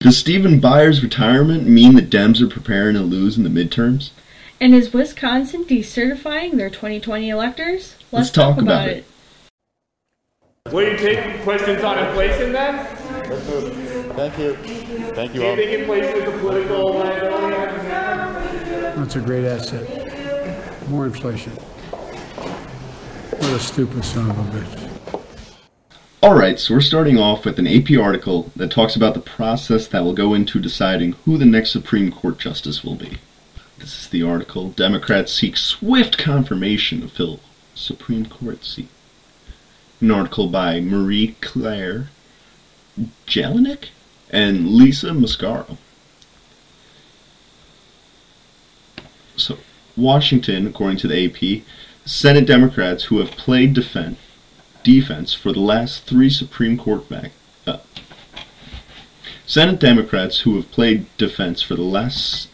Does Stephen Breyer's retirement mean that Dems are preparing to lose in the midterms? And is Wisconsin decertifying their 2020 electors? Let's talk about it. Will you take questions on inflation then? Thank you. Thank you all. Do you think inflation is a political liability? That's a great asset. More inflation. What a stupid son of a bitch. Alright, so we're starting off with an AP article that talks about the process that will go into deciding who the next Supreme Court Justice will be. This is the article Democrats seek swift confirmation to fill Supreme Court seat. An article by Mary Clare Jalonick and Lisa Mascaro. So, Washington, according to the AP, Senate Democrats who have played defense defense for the last three Supreme Court back. Uh, Senate Democrats who have played defense for the last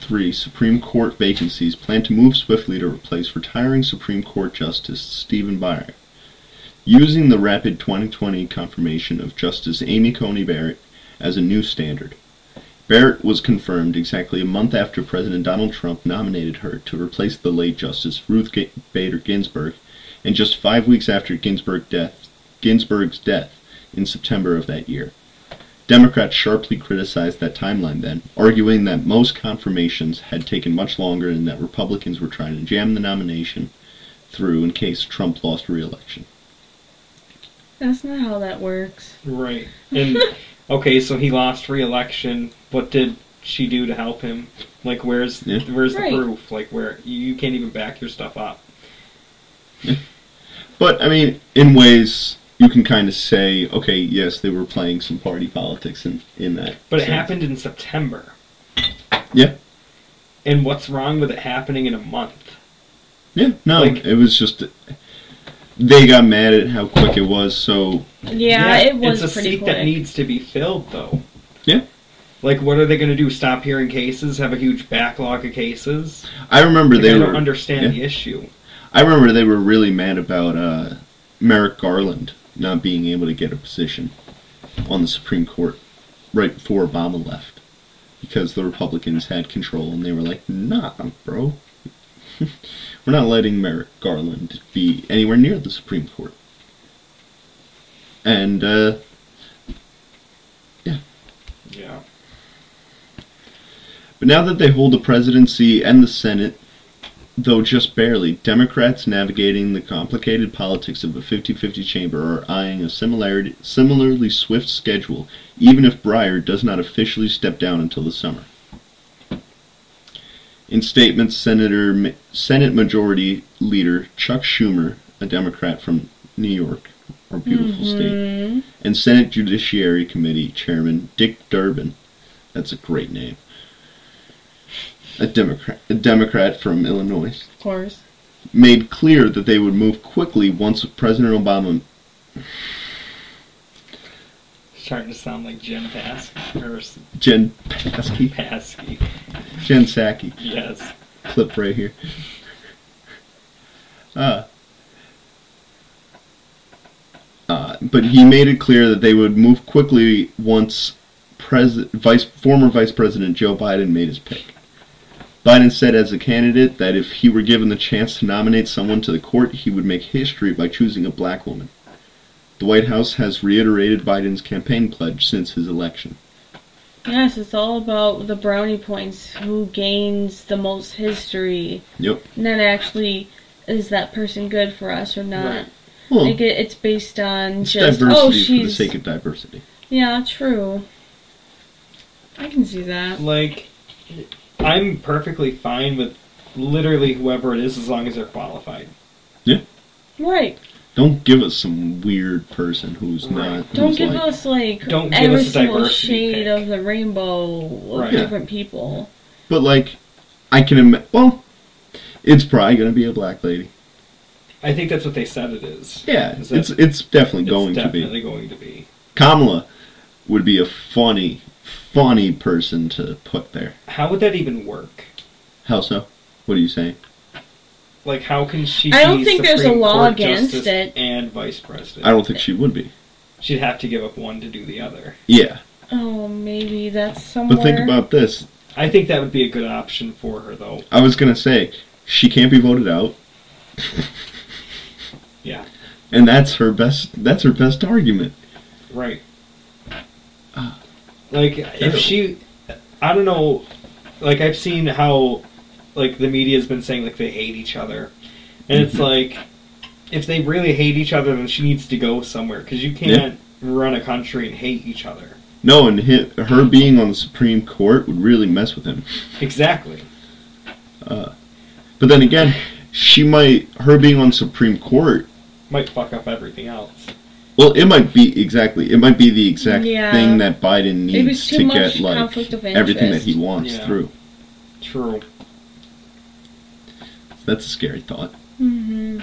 three Supreme Court vacancies plan to move swiftly to replace retiring Supreme Court Justice Stephen Breyer. Using the rapid 2020 confirmation of Justice Amy Coney Barrett as a new standard. Barrett was confirmed exactly a month after President Donald Trump nominated her to replace the late Justice Ruth Bader Ginsburg and just five weeks after Ginsburg death, Ginsburg's death in September of that year. Democrats sharply criticized that timeline then, arguing that most confirmations had taken much longer and that Republicans were trying to jam the nomination through in case Trump lost re-election. That's not how that works. Right. And okay, so he lost re-election. What did she do to help him? Like, where's Yeah. where's the proof? Like, where you can't even back your stuff up. But I mean, in ways you can kind of say, okay, yes, they were playing some party politics in in that. But it sense. happened in September. Yeah, And what's wrong with it happening in a month? yeah. No, Like- it was just they got mad at how quick it was. So Yeah, it was it's a pretty seat quick. that needs to be filled, though. yeah, Like, what are they going to do? Stop hearing cases? Have a huge backlog of cases? I remember Like, they I were. don't understand yeah. the issue. I remember they were really mad about uh, Merrick Garland not being able to get a position on the Supreme Court right before Obama left because the Republicans had control and they were like, nah, bro. we're not letting Merrick Garland be anywhere near the Supreme Court. And, uh, Yeah. Yeah. But now that they hold the presidency and the Senate, though just barely, Democrats navigating the complicated politics of a 50-50 chamber are eyeing a similarly swift schedule, even if Breyer does not officially step down until the summer. In statements, Senator Senate Majority Leader Chuck Schumer, a Democrat from New York, our beautiful mm-hmm. state, and Senate Judiciary Committee Chairman Dick Durbin, that's a great name, a Democrat, a Democrat from Illinois, Of course. made clear that they would move quickly once President Obama. Starting to sound like Jen Paskey. Or S- Jen Psaki, Paskey. Jen Psaki, Yes. clip right here. Uh, uh, but he made it clear that they would move quickly once pres- vice former Vice President Joe Biden made his pick. Biden said as a candidate that if he were given the chance to nominate someone to the court, he would make history by choosing a black woman. The White House has reiterated Biden's campaign pledge since his election. Yes, it's all about the brownie points. Who gains the most history? Yep. Not actually, is that person good for us or not? Right. Well, Like it, it's based on it's just diversity oh for the sake of diversity. yeah true. I can see that. Like, I'm perfectly fine with literally whoever it is as long as they're qualified. Yeah. Right. Don't give us some weird person who's Right. not. Don't who's give like, us like Don't give every us a single diversity shade pick. of the rainbow of Right. different people. But like, I can imagine. Well, it's probably gonna be a black lady. I think that's what they said it is. Yeah, Is that- it's it's definitely It's going to be. definitely going to be. Kamala would be a funny, funny person to put there. How would that even work? How so? What are you saying? Like, how can she? I don't be think there's a law Court against Justice it. And vice president. I don't think she would be. She'd have to give up one to do the other. Yeah, Oh, maybe that's somewhere. But think about this. I think that would be a good option for her, though. I was gonna say she can't be voted out. Yeah. And that's her best. That's her best argument. Right. Like if she, I don't know. Like I've seen how, like the media's been saying like they hate each other, and it's Mhm. like, if they really hate each other, then she needs to go somewhere because you can't run a country and hate each other. No, and her being on the Supreme Court would really mess with him. Exactly. But then again, she might. Her being on Supreme Court. Might fuck up everything else. Well, it might be exactly. It might be the exact Yeah. thing that Biden needs to get like everything that he wants Yeah. through. True. That's a scary thought. hmm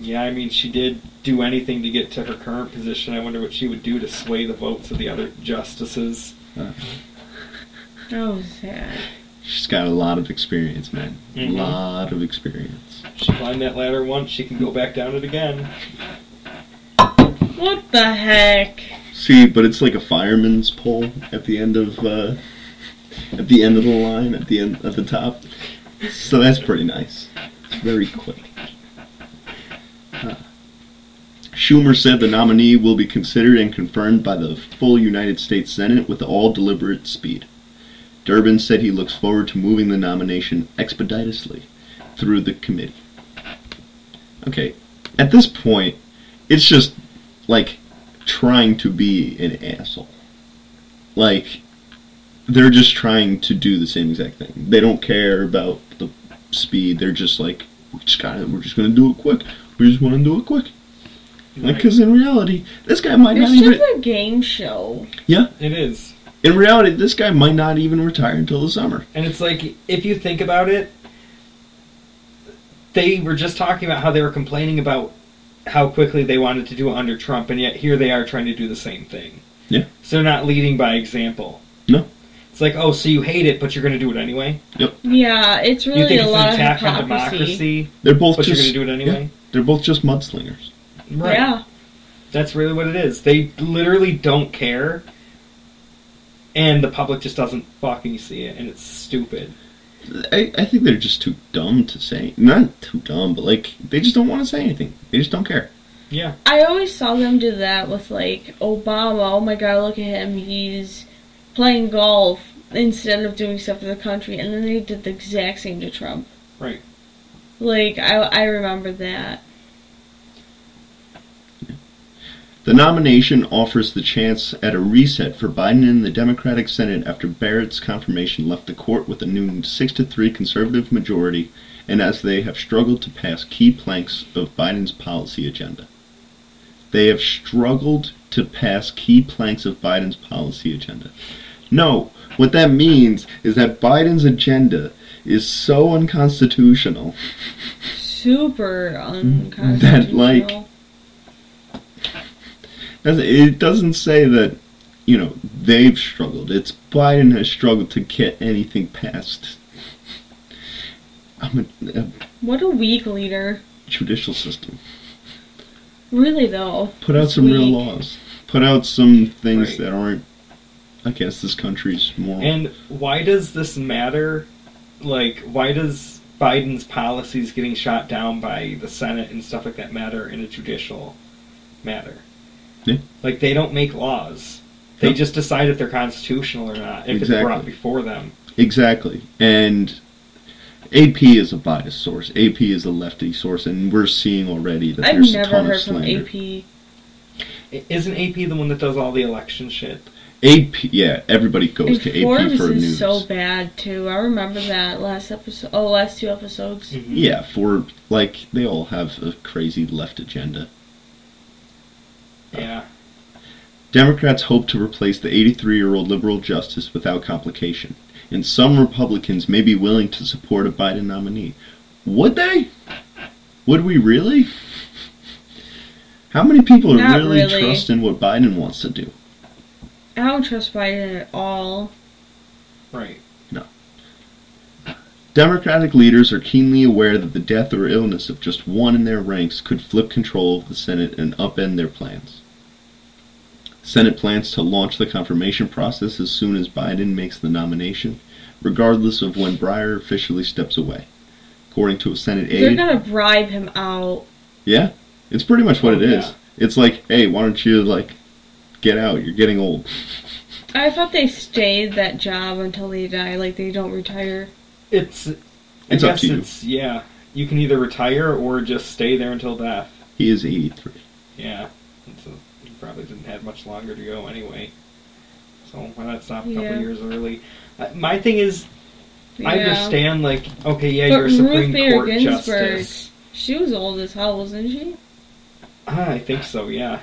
Yeah, I mean, she did do anything to get to her current position. I wonder what she would do to sway the votes of the other justices. Oh, sad. She's got a lot of experience, man. A Mhm. lot of experience. She climbed that ladder once, she can go back down it again. What the heck? See, but it's like a fireman's pole at the end of uh, at the end of the line, at the end at the top. So that's pretty nice. It's very quick. Huh. Schumer said the nominee will be considered and confirmed by the full United States Senate with all deliberate speed. Durbin said he looks forward to moving the nomination expeditiously through the committee. Okay, at this point, it's just like trying to be an asshole. Like they're just trying to do the same exact thing. They don't care about the speed. They're just like we just got it. We're just gonna do it quick. We just want to do it quick. Like, because in reality, this guy might not even. It's even. just a game show. Yeah, it is. In reality, this guy might not even retire until the summer. And it's like, if you think about it, they were just talking about how they were complaining about how quickly they wanted to do it under Trump, and yet here they are trying to do the same thing. Yeah. So they're not leading by example. No. It's like, oh, so you hate it, but you're going to do it anyway? Yep. Yeah, it's really you really think a it's lot an of attack on hypocrisy. democracy, They're both but just. you're going to do it anyway? They're both just mudslingers. Right. Yeah. That's really what it is. They literally don't care, and the public just doesn't fucking see it, and it's stupid. I, I think they're just too dumb to say. Not too dumb, but like they just don't want to say anything. They just don't care. Yeah. I always saw them do that with like Obama. Oh my god, look at him. He's playing golf instead of doing stuff for the country. And then they did the exact same to Trump. Right. Like, I, I remember that. The nomination offers the chance at a reset for Biden in the Democratic Senate after Barrett's confirmation left the court with a new 6 to 3 conservative majority and as they have struggled to pass key planks of Biden's policy agenda. They have struggled to pass key planks of Biden's policy agenda. No, what that means is that Biden's agenda is so unconstitutional Super unconstitutional. That, like, It doesn't say that, you know, they've struggled. It's Biden has struggled to get anything passed. I'm a, a What a weak leader. judicial system. Really, though. Put out It's some real laws. Put out some things Right. that aren't, I guess, this country's moral. And why does this matter? Like, why does Biden's policies getting shot down by the Senate and stuff like that matter in a judicial matter? Yeah. Like, they don't make laws. They No. just decide if they're constitutional or not, if Exactly. it's brought before them. exactly. And AP is a biased source. AP is a lefty source, and we're seeing already that I've there's a never ton heard of from slander. AP. Isn't AP the one that does all the election shit? AP, yeah, everybody goes And to AP Forbes for is so bad, too. I remember that last episode. Oh, last two episodes. Mm-hmm. Yeah, for like they all have a crazy left agenda. Yeah. Democrats hope to replace the 83-year-old liberal justice without complication, and some Republicans may be willing to support a Biden nominee. Would they? Would we really? How many people Not really, really. trust in what Biden wants to do? I don't trust Biden at all. Right. Democratic leaders are keenly aware that the death or illness of just one in their ranks could flip control of the Senate and upend their plans. Senate plans to launch the confirmation process as soon as Biden makes the nomination, regardless of when Breyer officially steps away. According to a Senate aide, They're gonna bribe him out. yeah, it's pretty much what Oh, it is. yeah. It's like, hey, why don't you like get out? You're getting old. I thought they stayed that job until they die, like they don't retire. It's. I It's up guess to you. it's yeah. You can either retire or just stay there until death. He is 83. Yeah. And So he probably didn't have much longer to go anyway. So why not stop a couple Yeah. years early? Uh, my thing is, I understand like okay, yeah, But you're a Supreme Ruth Bader Court Ginsburg, justice. she was old as hell, wasn't she? Ah, I think so, yeah.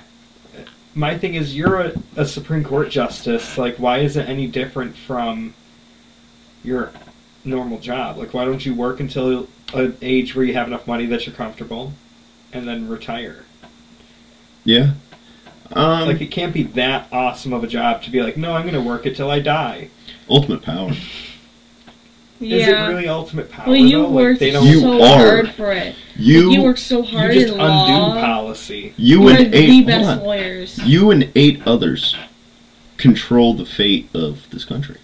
My thing is, you're a, a Supreme Court justice. Like, why is it any different from your normal job? Like, why don't you work until an age where you have enough money that you're comfortable, and then retire? Yeah. Um, like, it can't be that awesome of a job to be like, no, I'm going to work it till I die. ultimate power. Yeah. Is it really ultimate power? well, you though? Like, worked they don't. You so are- hard for it. You, you worked so you hard just in undo law. policy. you You're and the eight. hold best lawyers. You and eight others control the fate of this country.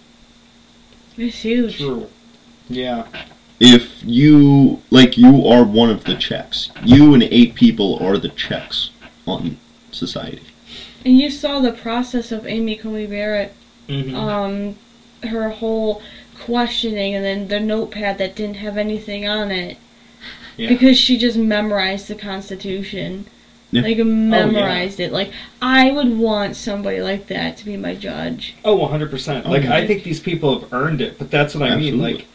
It's huge. True. Yeah. If you like, you are one of the checks. You and eight people are the checks on society. And you saw the process of Amy Coney Barrett, hmm um, her whole questioning, and then the notepad that didn't have anything on it yeah. because she just memorized the Constitution. Yeah. Like memorized it. Like I would want somebody like that to be my judge. Oh, 100%. Oh, Like, yeah. I think these people have earned it, but that's what I mean. Like,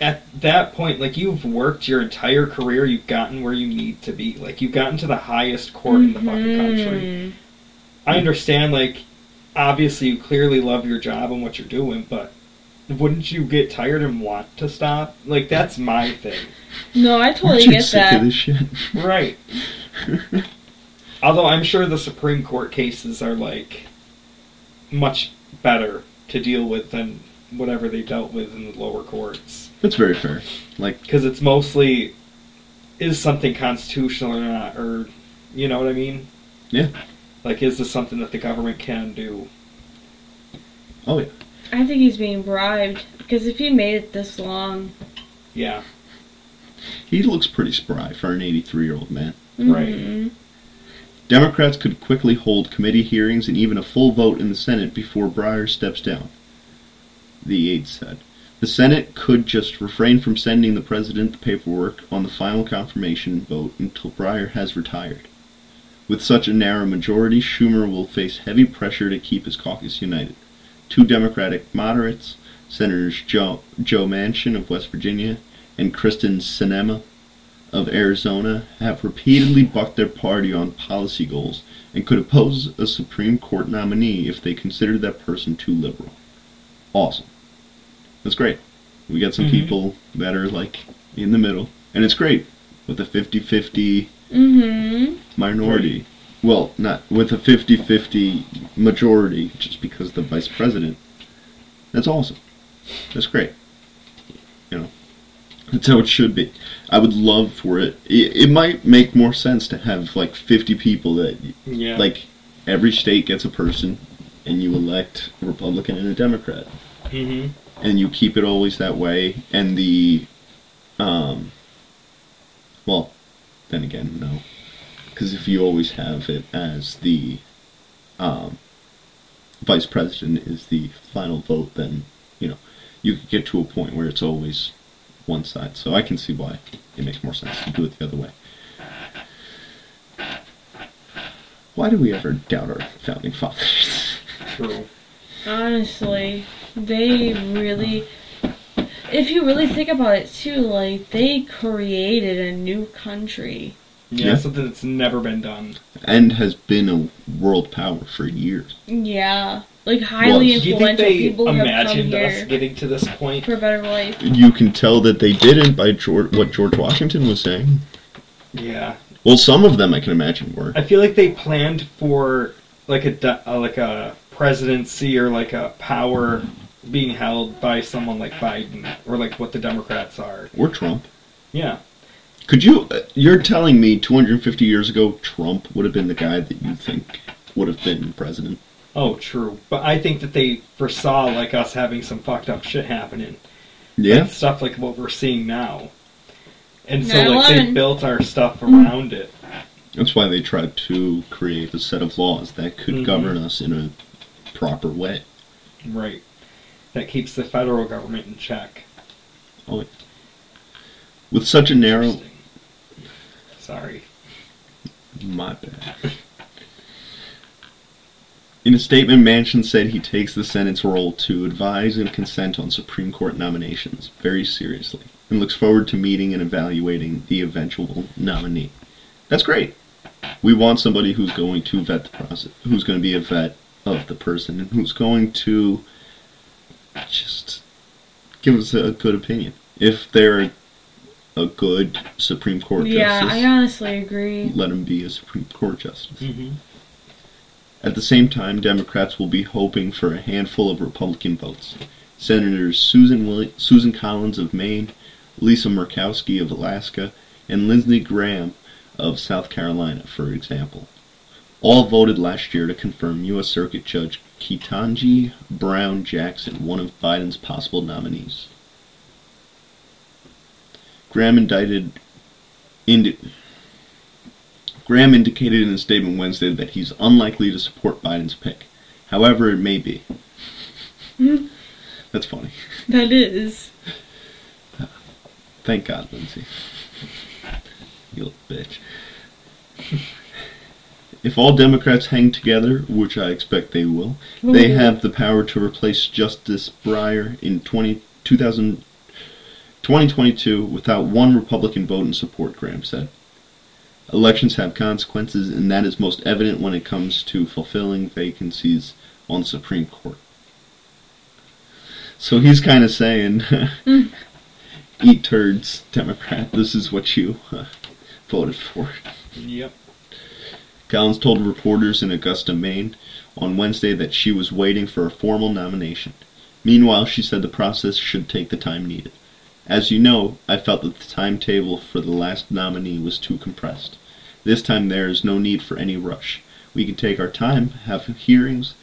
at that point, like, you've worked your entire career, you've gotten where you need to be. Like, you've gotten to the highest court in the fucking country. Mhm. I understand, like, obviously you clearly love your job and what you're doing, but wouldn't you get tired and want to stop? Like, that's my thing. No, I totally get sick that. of this shit? Right. Although I'm sure the Supreme Court cases are, like, much better to deal with than whatever they dealt with in the lower courts. That's very fair. Like, because it's mostly is something constitutional or not, or you know what I mean? Yeah. Like, is this something that the government can do? oh yeah, I think he's being bribed because if he made it this long, Yeah, he looks pretty spry for an 83 year old man. Right. mhm. Democrats could quickly hold committee hearings and even a full vote in the Senate before Breyer steps down. The aide said. The Senate could just refrain from sending the president the paperwork on the final confirmation vote until Breyer has retired. With such a narrow majority, Schumer will face heavy pressure to keep his caucus united. Two Democratic moderates, Senators Joe, Joe Manchin of West Virginia and Kyrsten Sinema of Arizona, have repeatedly bucked their party on policy goals and could oppose a Supreme Court nominee if they considered that person too liberal. Awesome. That's great. We got some Mhm. people that are like in the middle, and it's great with a 50 50 Mhm. minority. Well, not with a 50 50 majority, just because the vice president. That's awesome. That's great. You know, that's how it should be. I would love for it. It, it might make more sense to have like 50 people that, yeah. like, every state gets a person, and you elect a Republican and a Democrat hmm and you keep it always that way and the um well then again no. Because if you always have it as the um vice president is the final vote then you know you could get to a point where it's always one side. So i can see why it makes more sense to do it the other way. Why do we ever doubt our founding fathers? True. Honestly, they really. If you really think about it too, like they created a new country. Yeah, Yeah. something that's never been done. and has been a world power for years Yeah, like highly Was. Do you think influential they people have come imagined us here getting to this point? for a better life. you can tell that they didn't by George, what George Washington was saying. Yeah. Well, some of them I can imagine were. I feel like they planned for like a di- uh, like a presidency or like a power being held by someone like Biden or like what the Democrats are. Or Trump. Yeah. Could you? uh, You're telling me 250 years ago Trump would have been the guy that you think would have been president. Oh, true. But I think that they foresaw like us having some fucked up shit happening. Yeah. Like, stuff like what we're seeing now. And so like they built our stuff around it. That's why they tried to create a set of laws that could Mhm. govern us in a proper way. Right. That keeps the federal government in check. Oh. With such a narrow Sorry. My bad. In a statement, Manchin said he takes the Senate's role to advise and consent on Supreme Court nominations very seriously and looks forward to meeting and evaluating the eventual nominee. That's great. We want somebody who's going to vet the process, who's going to be a vet of the person, and who's going to just give us a good opinion. If they're a good Supreme Court Yeah, justice, I honestly agree. let him be a Supreme Court justice. Mm-hmm. At the same time, Democrats will be hoping for a handful of Republican votes. Senators Susan Willi- Susan Collins of Maine, Lisa Murkowski of Alaska, and Lindsey Graham of South Carolina, for example, all voted last year to confirm U.S. Circuit Judge Ketanji Brown Jackson, one of Biden's possible nominees. Graham indicted. Indi- Graham indicated in a statement Wednesday that he's unlikely to support Biden's pick. However, it may be. Hmm? That's funny. That is. Thank God, Lindsay. You little bitch. If all Democrats hang together, which I expect they will, they have the power to replace Justice Breyer in 20, 2000 2022 without one Republican vote in support, Graham said. Elections have consequences, and that is most evident when it comes to fulfilling vacancies on the Supreme Court. So he's kind of saying, eat turds, Democrat. This is what you uh, voted for. Yep. Collins told reporters in Augusta, Maine on Wednesday that she was waiting for a formal nomination. Meanwhile, she said the process should take the time needed. As you know, I felt that the timetable for the last nominee was too compressed. This time there is no need for any rush. We can take our time, have hearings,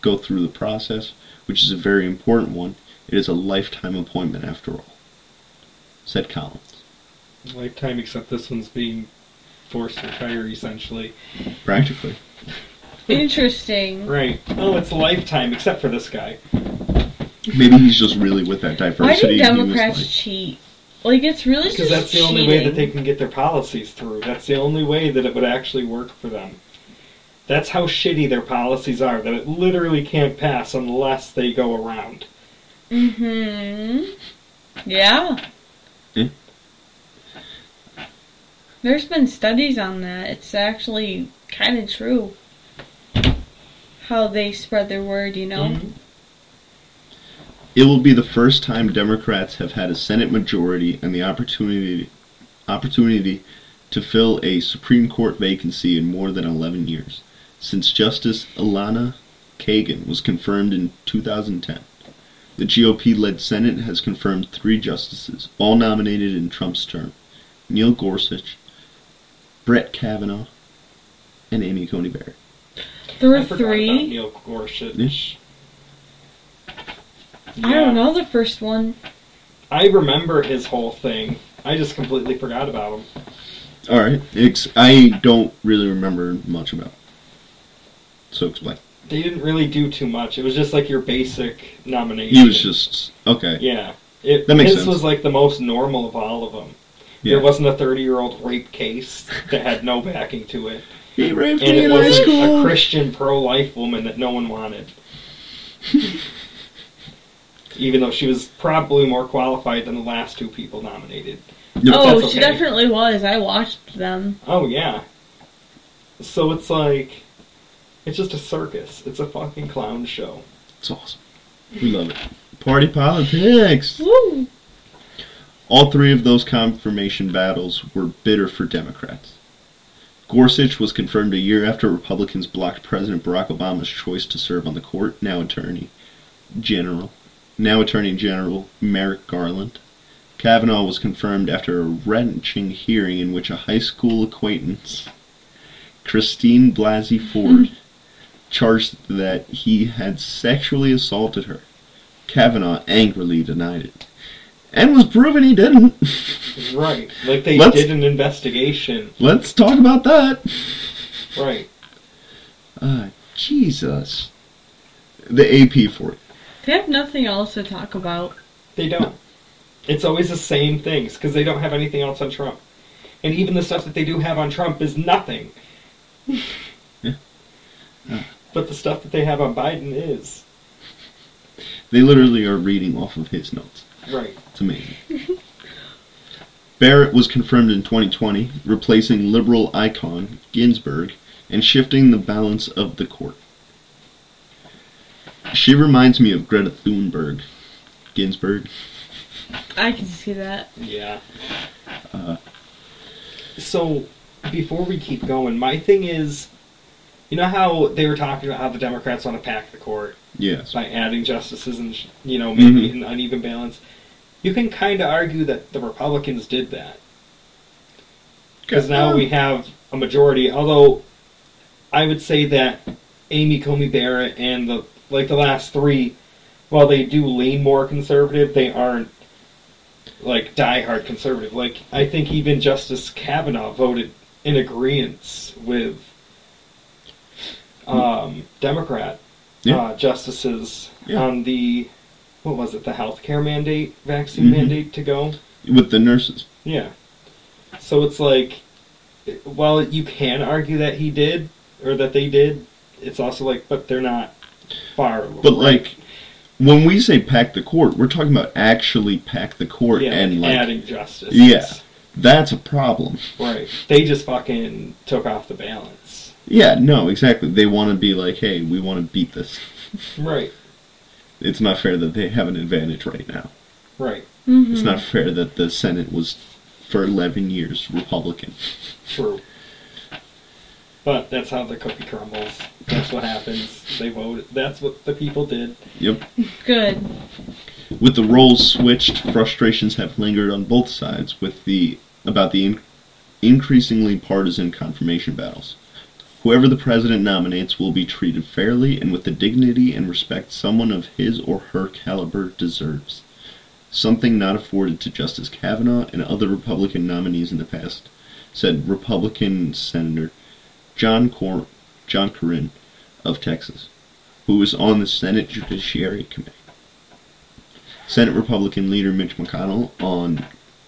go through the process, which is a very important one. It is a lifetime appointment after all, said Collins. Lifetime, except this one's being forced to retire essentially. Practically. Interesting. Right. Oh, it's a lifetime, except for this guy. Maybe he's just really with that Why diversity. do and he was Democrats like- cheat? Like it's really Because that's the only way that cheating. they can get their policies through. That's the only way that it would actually work for them. That's how shitty their policies are, that it literally can't pass unless they go around. Mm-hmm. Yeah. Yeah. There's been studies on that. It's actually kind of true. How they spread their word, you know? Mhm. It will be the first time Democrats have had a Senate majority and the opportunity opportunity to fill a Supreme Court vacancy in more than 11 years, since Justice Elena Kagan was confirmed in 2010. The GOP-led Senate has confirmed three justices, all nominated in Trump's term: Neil Gorsuch, Brett Kavanaugh, and Amy Coney Barrett. There were I forgot about three. Neil Gorsuch. Yeah. I don't know the first one. I remember his whole thing. I just completely forgot about him. All right, ex- I don't really remember much about. It. So explain. They didn't really do too much. It was just like your basic nomination. He was just okay. Yeah. It, That makes his sense. was like the most normal of all of them. Yeah. There wasn't a 30 year old rape case that had no backing to it. He raped And me it in high wasn't a. Christian pro life woman that no one wanted. Even though she was probably more qualified than the last two people nominated. No, oh, that's she definitely was. I watched them. Oh, yeah. So it's like. It's just a circus. It's a fucking clown show. It's awesome. We love it. Party politics. Woo! All three of those confirmation battles were bitter for Democrats. Gorsuch was confirmed a year after Republicans blocked President Barack Obama's choice to serve on the court. Now Attorney General, now Attorney General Merrick Garland. Kavanaugh was confirmed after a wrenching hearing in which a high school acquaintance, Christine Blasey Ford, charged that he had sexually assaulted her. Kavanaugh angrily denied it. And was proven he didn't. Right. Like they Let's- did an investigation. Let's talk about that. Right. Ah, Jesus. The AP for it. They have nothing else to talk about. They don't. It's always the same things because they don't have anything else on Trump. And even the stuff that they do have on Trump is nothing. Yeah. But the stuff that they have on Biden is. They literally are reading off of his notes. Right. It's amazing. Barrett was confirmed in 2020, replacing liberal icon Ginsburg and shifting the balance of the court. She reminds me of Greta Thunberg. Ginsburg. I can see that. Yeah. Uh, So, before we keep going, my thing is you know how they were talking about how the Democrats want to pack the court yes. by adding justices and, you know, maybe Mhm. an uneven balance? You can kind of argue that the Republicans did that. Because now we have a majority, although I would say that Amy Coney Barrett and the like the last three, while they do lean more conservative, they aren't like diehard conservative. Like I think even Justice Kavanaugh voted in agreement with um, Democrat Yeah. uh, justices Yeah. on the what was it the healthcare mandate vaccine Mhm. mandate to go. With the nurses. Yeah. So it's like, while you can argue that he did or that they did, it's also like, but they're not far. But like, when we say pack the court, we're talking about actually pack the court yeah, and like adding justice. Yeah. that's a problem. Right. They just fucking took off the balance. Yeah, no, exactly. They want to be like, hey, we want to beat this. Right. It's not fair that they have an advantage right now. Right. Mm-hmm. It's not fair that the Senate was for 11 years Republican. True. But that's how the cookie crumbles. That's what happens. They voted. That's what the people did. Yep. Good. With the roles switched, frustrations have lingered on both sides with the about the in, increasingly partisan confirmation battles. Whoever the president nominates will be treated fairly and with the dignity and respect someone of his or her caliber deserves. Something not afforded to Justice Kavanaugh and other Republican nominees in the past, said Republican Senator John Cor- John of Texas, who was on the Senate Judiciary Committee. Senate Republican leader Mitch McConnell on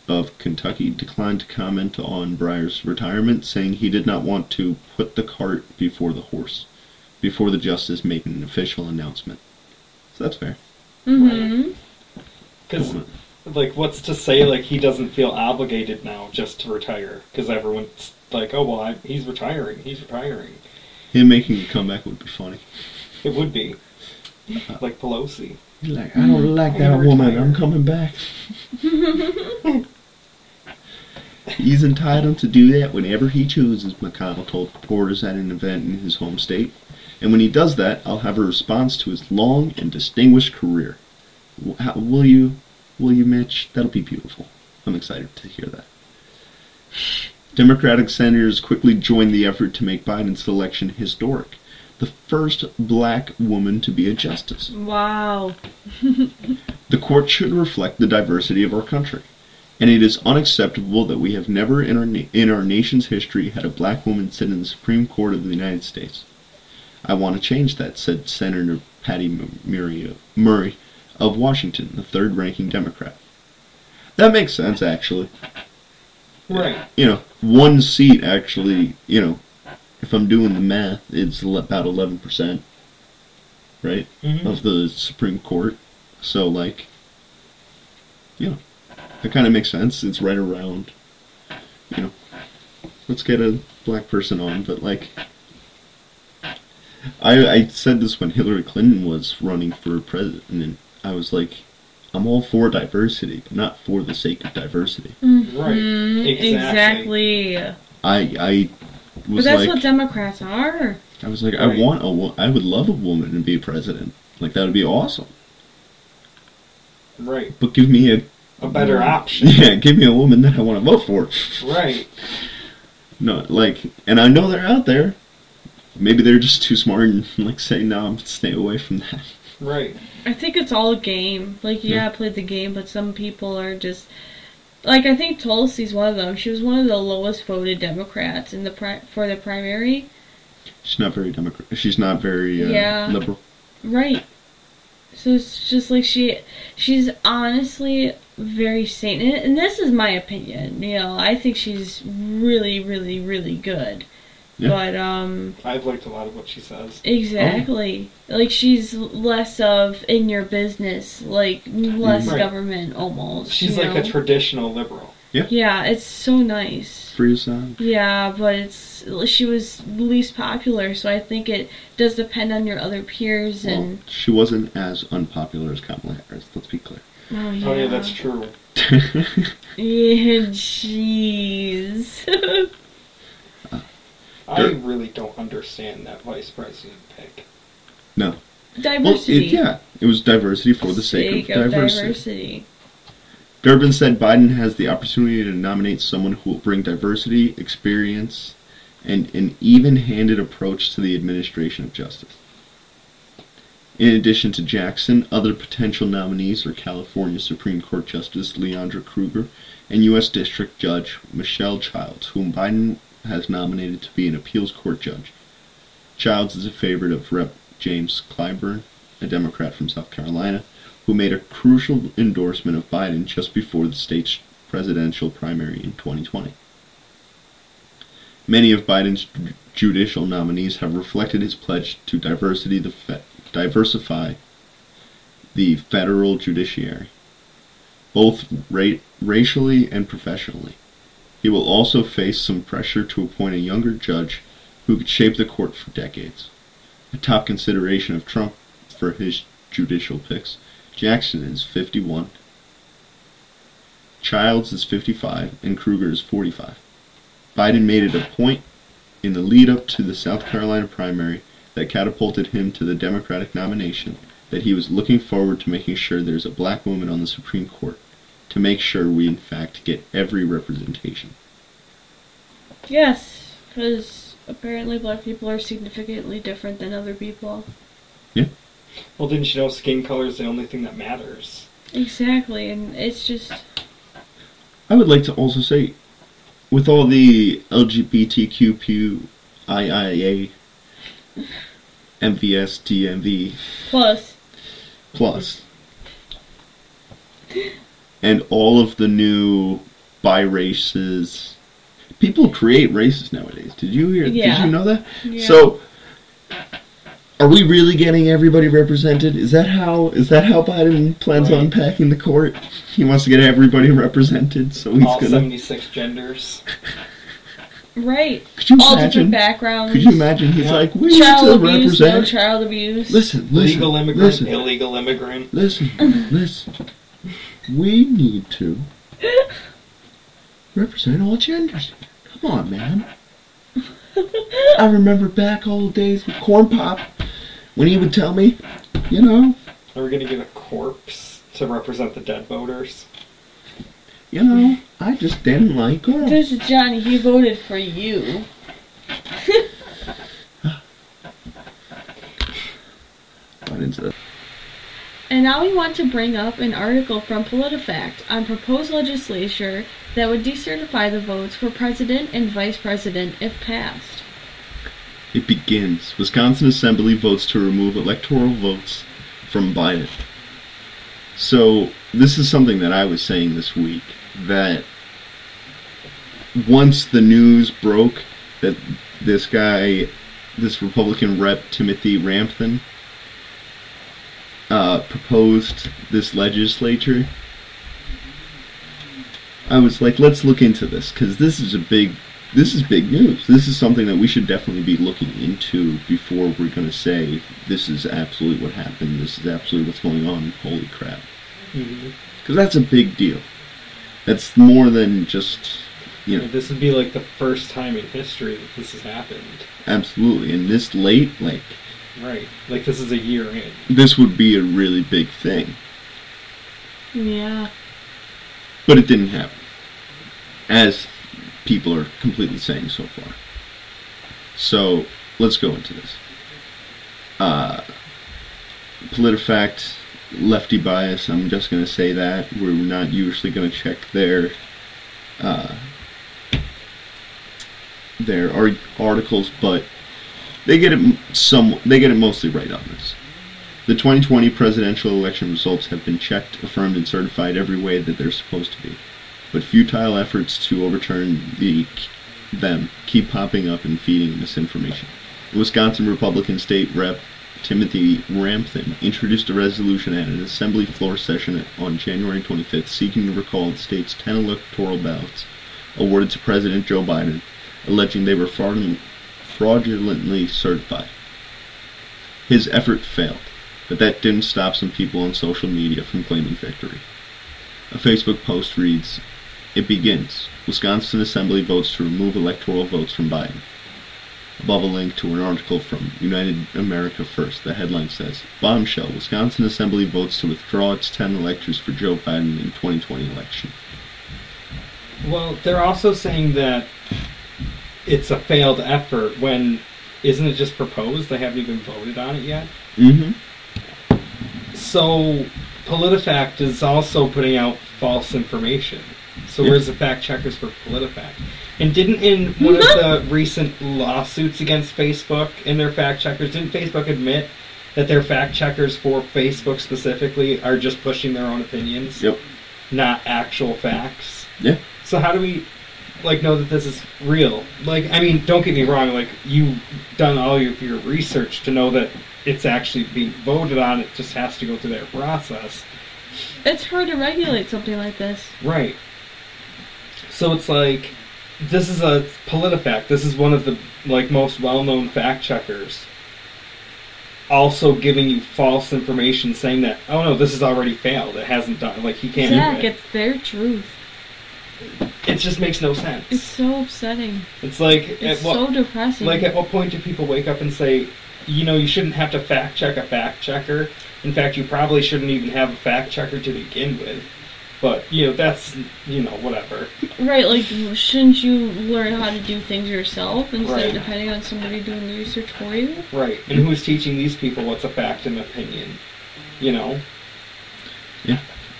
of Kentucky declined to comment on Breyer's retirement, saying he did not want to put the cart before the horse, before the justice made an official announcement. So that's fair. Mm-hmm. Because, like, what's to say, like, he doesn't feel obligated now just to retire? Because everyone's like, oh, well, I, he's retiring. He's retiring. Him making a comeback would be funny. It would be. Like Pelosi. Like, I don't mm. like that woman. I'm coming back. He's entitled to do that whenever he chooses, McConnell told reporters at an event in his home state. And when he does that, I'll have a response to his long and distinguished career. How, will you, will you, Mitch? That'll be beautiful. I'm excited to hear that. Democratic senators quickly joined the effort to make Biden's election historic. The first black woman to be a justice. Wow. The court should reflect the diversity of our country, and it is unacceptable that we have never in our na- in our nation's history had a black woman sit in the Supreme Court of the United States. I want to change that," said Senator Patty M- Murray, Murray of Washington, the third-ranking Democrat. That makes sense, actually. Right. You know, one seat actually. You know, if I'm doing the math, it's about eleven percent, right? Mhm. of the Supreme Court. So, like, you know, that kind of makes sense. It's right around, you know, let's get a black person on. But, like, I, I said this when Hillary Clinton was running for president, and I was like, I'm all for diversity, but not for the sake of diversity. Right. Mm, Exactly. exactly. I I But that's like, what Democrats are. I was like, Right. I want a, wo- I would love a woman to be president. Like that would be awesome. Right. But give me a A better option. Yeah, give me a woman that I want to vote for. Right. No, like, and I know they're out there. maybe they're just too smart and like say no, I'm stay away from that. Right. I think it's all a game. Like, yeah, Yeah. I played the game, but some people are just like I think Tulsi's one of them. She was one of the lowest voted Democrats in the pri- for the primary. She's not very democrat. She's not very uh, Yeah. liberal. Right. So it's just like she she's honestly very sane. And, and this is my opinion. You know, I think she's really really really good. Yeah. But um I've liked a lot of what she says. Exactly. Like she's less of in your business, like less Right. government almost. She's like know? a traditional liberal. Yeah, Yeah, it's so nice. Free aside. Yeah, but it's she was least popular, so I think it does depend on your other peers Well, and she wasn't as unpopular as Kamala Harris. Let's be clear. oh yeah. Oh yeah, that's true. Yeah, jeez. I Sure. really don't understand that vice president pick. no. Well, diversity. it, yeah, it was diversity for the sake, of, diversity. diversity. Durbin said Biden has the opportunity to nominate someone who will bring diversity, experience, and an even-handed approach to the administration of justice. In addition to Jackson, other potential nominees are California Supreme Court Justice Leondra Kruger and U.S. District Judge Michelle Childs, whom Biden has nominated to be an appeals court judge. Childs is a favorite of Rep. James Clyburn, a Democrat from South Carolina, who made a crucial endorsement of Biden just before the state's presidential primary in 2020. Many of Biden's judicial nominees have reflected his pledge to diversity the fe- diversify the federal judiciary, both ra- racially and professionally. He will also face some pressure to appoint a younger judge who could shape the court for decades. A top consideration of Trump for his judicial picks Jackson is 51, Childs is 55, and Kruger is 45. Biden made it a point in the lead up to the South Carolina primary that catapulted him to the Democratic nomination that he was looking forward to making sure there's a black woman on the Supreme Court to make sure we in fact get every representation. Yes, because apparently black people are significantly different than other people. Yeah. Well, didn't you know skin color is the only thing that matters? Exactly, and it's just I would like to also say, with all the LGBTQ, IIA, MVS, DMV plus. plus, and all of the new bi races. People create races nowadays. Did you hear? Did you know that? Yeah. So, are we really getting everybody represented? Is that how? Is that how Biden plans on packing the court? He wants to get everybody represented, so he's All gonna. 76 genders. Right. Could you All imagine? different backgrounds. Could you imagine? He's Yeah. like, we Child need to abuse, no represent. child abuse. listen, listen, Legal immigrant, listen, illegal immigrant. listen, listen. We need to represent all genders. Come on, man. I remember back old days with Corn Pop when he would tell me, you know, Are we gonna get a corpse to represent the dead voters? you know, I just didn't like girls. This is Johnny. He voted for you. Biden's a- And now we want to bring up an article from PolitiFact on proposed legislature that would decertify the votes for president and vice president if passed. It begins. Wisconsin Assembly votes to remove electoral votes from Biden. So, this is something that I was saying this week that once the news broke that this guy, this Republican rep, Timothy Ramthun, uh, proposed this legislature, I was like, let's look into this because this is a big this is big news. This is something that we should definitely be looking into before we're going to say this is absolutely what happened. This is absolutely what's going on. Holy crap! Mm-hmm. Because that's a big deal. That's more than just you know This would be like the first time in history that this has happened. absolutely. And this late, like Right. Like this is a year in. this would be a really big thing, Yeah. but it didn't happen, as people are completely saying so far. So let's go into this. Uh, PolitiFact, lefty bias. I'm just going to say that we're not usually going to check their uh, their ar- articles, but they get it some. They get it mostly right on this. The 2020 presidential election results have been checked, affirmed, and certified every way that they're supposed to be, but futile efforts to overturn the them keep popping up and feeding misinformation. Wisconsin Republican State Rep Timothy Ramthun introduced a resolution at an assembly floor session on January 25th seeking to recall the state's 10 electoral ballots awarded to President Joe Biden, alleging they were fraudulent- fraudulently certified. His effort failed, but that didn't stop some people on social media from claiming victory. A Facebook post reads, It begins. Wisconsin Assembly votes to remove electoral votes from Biden. Above a link to an article from United America First, the headline says, Bombshell, Wisconsin Assembly votes to withdraw its 10 electors for Joe Biden in 2020 election. Well, they're also saying that it's a failed effort when isn't it just proposed? They haven't even voted on it yet. Mm-hmm. So PolitiFact is also putting out false information. So Yeah. where's the fact checkers for PolitiFact? And didn't in one of the recent lawsuits against Facebook and their fact checkers, didn't Facebook admit that their fact checkers for Facebook specifically are just pushing their own opinions, Yep. not actual facts? Yeah. So how do we like know that this is real? Like, I mean, don't get me wrong. Like, you've done all your, your research to know that it's actually being voted on. It just has to go through their process, It's hard to regulate something like this. right? So it's like this is a PolitiFact. This is one of the like most well-known fact checkers. Also giving you false information, saying that oh no, this has already failed. It hasn't done. Like he can't Zach, do it. it's their truth. It just makes no sense. It's so upsetting. It's like It's what, so depressing. Like, at what point do people wake up and say, you know, you shouldn't have to fact check a fact checker? In fact, you probably shouldn't even have a fact checker to begin with. But, you know, that's, you know, whatever. right, like, shouldn't you learn how to do things yourself instead Right. of depending on somebody doing the research for you? Right. And who's teaching these people what's a fact and opinion? You know?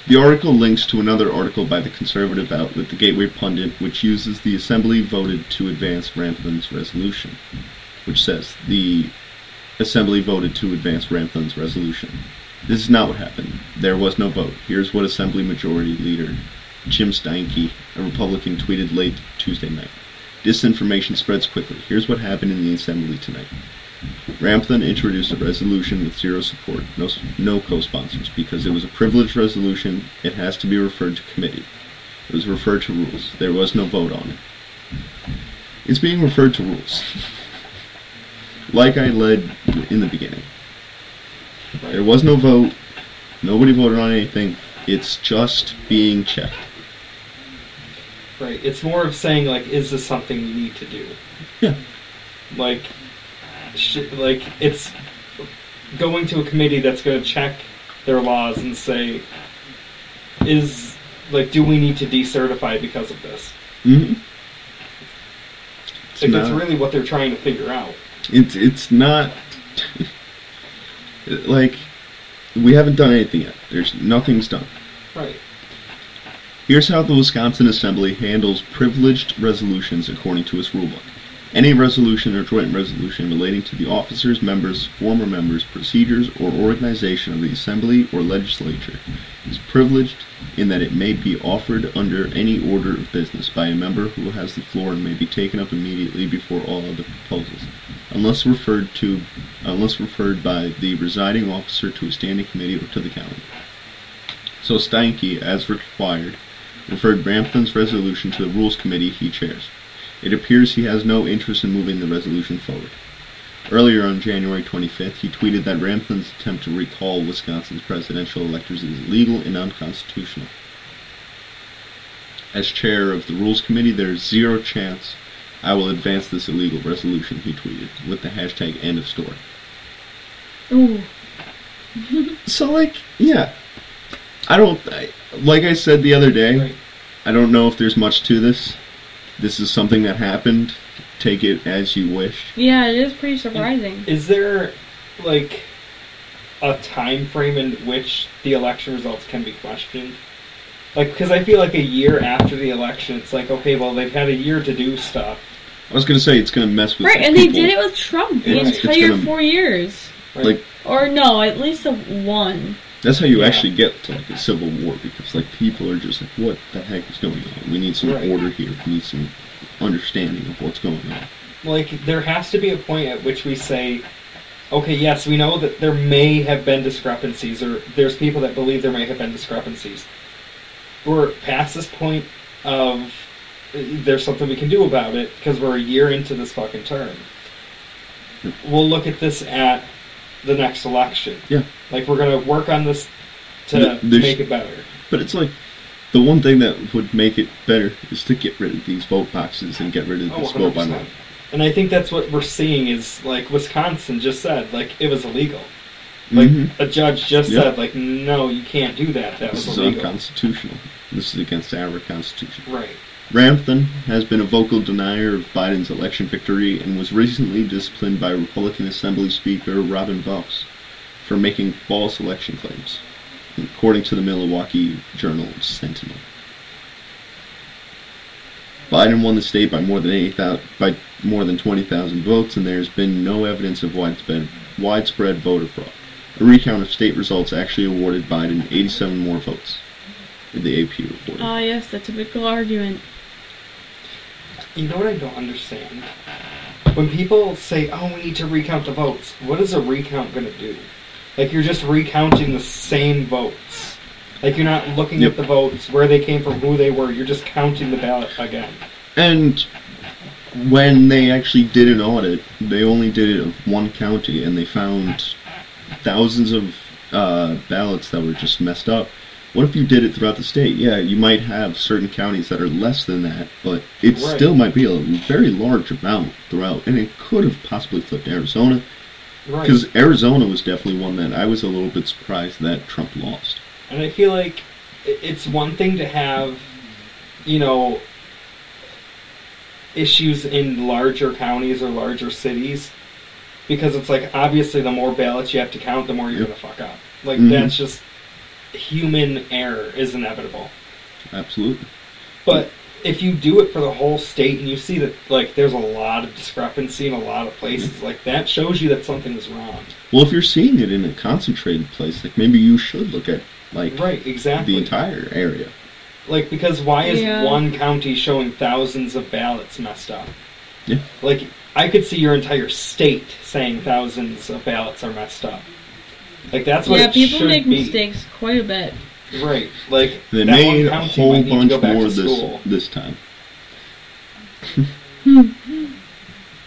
The article links to another article by the conservative outlet The Gateway Pundit, which uses the Assembly voted to advance Ramthun's resolution, which says the Assembly voted to advance Ramthun's resolution. This is not what happened. There was no vote. Here's what Assembly Majority Leader Jim Steineke, a Republican, tweeted late Tuesday night. Disinformation spreads quickly. Here's what happened in the Assembly tonight. Ramthun introduced a resolution with zero support, no, no co-sponsors, because it was a privileged resolution. It has to be referred to committee. It was referred to rules. There was no vote on it. It's being referred to rules. Like I led in the beginning. There was no vote. Nobody voted on anything. It's just being checked. Right. It's more of saying, like, is this something you need to do? Yeah. Like, sh- like, it's going to a committee that's going to check their laws and say, is, like, do we need to decertify because of this? Mm-hmm. Like, that's really what they're trying to figure out. It's it's not like we haven't done anything yet. There's nothing's done. Right. Here's how the Wisconsin Assembly handles privileged resolutions according to its rulebook. Any resolution or joint resolution relating to the officers, members, former members, procedures, or organization of the Assembly or Legislature is privileged in that it may be offered under any order of business by a member who has the floor and may be taken up immediately before all other proposals, unless referred to, unless referred by the presiding officer to a standing committee or to the calendar. So Steineke, as required, referred Ramthun's resolution to the Rules Committee he chairs. It appears he has no interest in moving the resolution forward. Earlier on January 25th, he tweeted that Ramthun's attempt to recall Wisconsin's presidential electors is illegal and unconstitutional. As chair of the Rules Committee, there is zero chance I will advance this illegal resolution, he tweeted, with the hashtag end of story. Ooh. So, like, yeah. I don't, I, like I said the other day. I don't know if there's much to this. This is something that happened. take it as you wish. Yeah, it is pretty surprising. Is there like a time frame in which the election results can be questioned? Like, because I feel like a year after the election, it's like, okay, well, they've had a year to do stuff. I was gonna say it's gonna mess with Right, some and they did it with Trump the It's- it's entire gonna- four years. Right? Like Or no, at least the one. That's how you Yeah. actually get to like a civil war because like people are just like, what the heck is going on? We need some Right. order here. We need some understanding of what's going on. like there has to be a point at which we say okay yes we know that there may have been discrepancies or there's people that believe there may have been discrepancies we're past this point of there's something we can do about it because we're a year into this fucking term hmm. we'll look at this at the next election Yeah. like we're gonna work on this to there's- make it better But it's like the one thing that would make it better is to get rid of these vote boxes and get rid of Oh, this vote by 100%. mail. And I think that's what we're seeing is like Wisconsin just said, like it was illegal. Like Mhm. a judge just Yeah. said, like no, you can't do that. That This was illegal. unconstitutional. This is against our constitution. Right. Ramthun has been a vocal denier of Biden's election victory and was recently disciplined by Republican Assembly Speaker Robin Vos for making false election claims, according to the Milwaukee Journal Sentinel. Biden won the state by more than 80,000 by more than 20,000 votes, and there has been no evidence of widespread widespread voter fraud. A recount of state results actually awarded Biden 87 more votes. The AP reported. Ah, yes, the typical argument. You know what I don't understand? When people say, "Oh, we need to recount the votes," what is a recount going to do? Like you're just recounting the same votes. Like you're not looking Yep. at the votes, where they came from, who they were. You're just counting the ballot again. And when they actually did an audit, they only did it of one county, and they found thousands of uh, ballots that were just messed up. What if you did it throughout the state? Yeah, you might have certain counties that are less than that, but it Right. still might be a very large amount throughout, and it could have possibly flipped Arizona, Right. because Arizona was definitely one that I was a little bit surprised that Trump lost. And I feel like it's one thing to have, you know, issues in larger counties or larger cities, because it's like obviously the more ballots you have to count, the more you're Yep. gonna fuck up. Like Mhm. that's just human error is inevitable. Absolutely. But if you do it for the whole state and you see that like there's a lot of discrepancy in a lot of places, like that shows you that something is wrong. Well, if you're seeing it in a concentrated place, like maybe you should look at like Right, exactly. the entire area. Like, because why is Yeah. one county showing thousands of ballots messed up? Yeah. Like, I could see your entire state saying thousands of ballots are messed up. Like, that's what yeah, it people make be. mistakes quite a bit. Right. Like, They that one made a whole might need to bunch more this school. this time.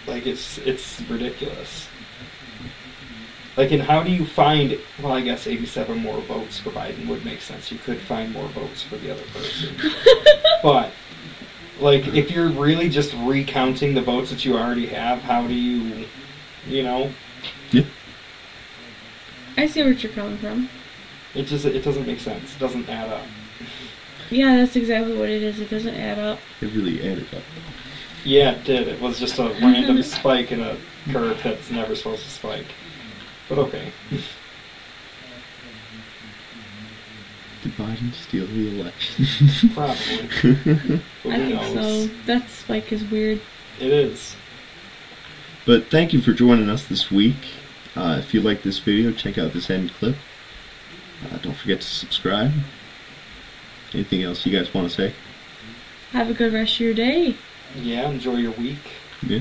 Like, it's it's ridiculous. Like, and how do you find? Well, I guess eighty-seven more votes for Biden would make sense. You could find more votes for the other person, but like, if you're really just recounting the votes that you already have, how do you, you know, I see where you're coming from. it just it doesn't make sense. It doesn't add up. Yeah, that's exactly what it is. It doesn't add up. It really added up. Yeah, it did. It was just a random spike in a curve that's never supposed to spike. But okay. Did Biden steal the election? Probably. But I who think knows? so. That spike is weird. It is. but thank you for joining us this week. Uh, if you like this video, check out this end clip. Uh, don't forget to subscribe. Anything else you guys want to say? Have a good rest of your day. Yeah, enjoy your week. Yeah.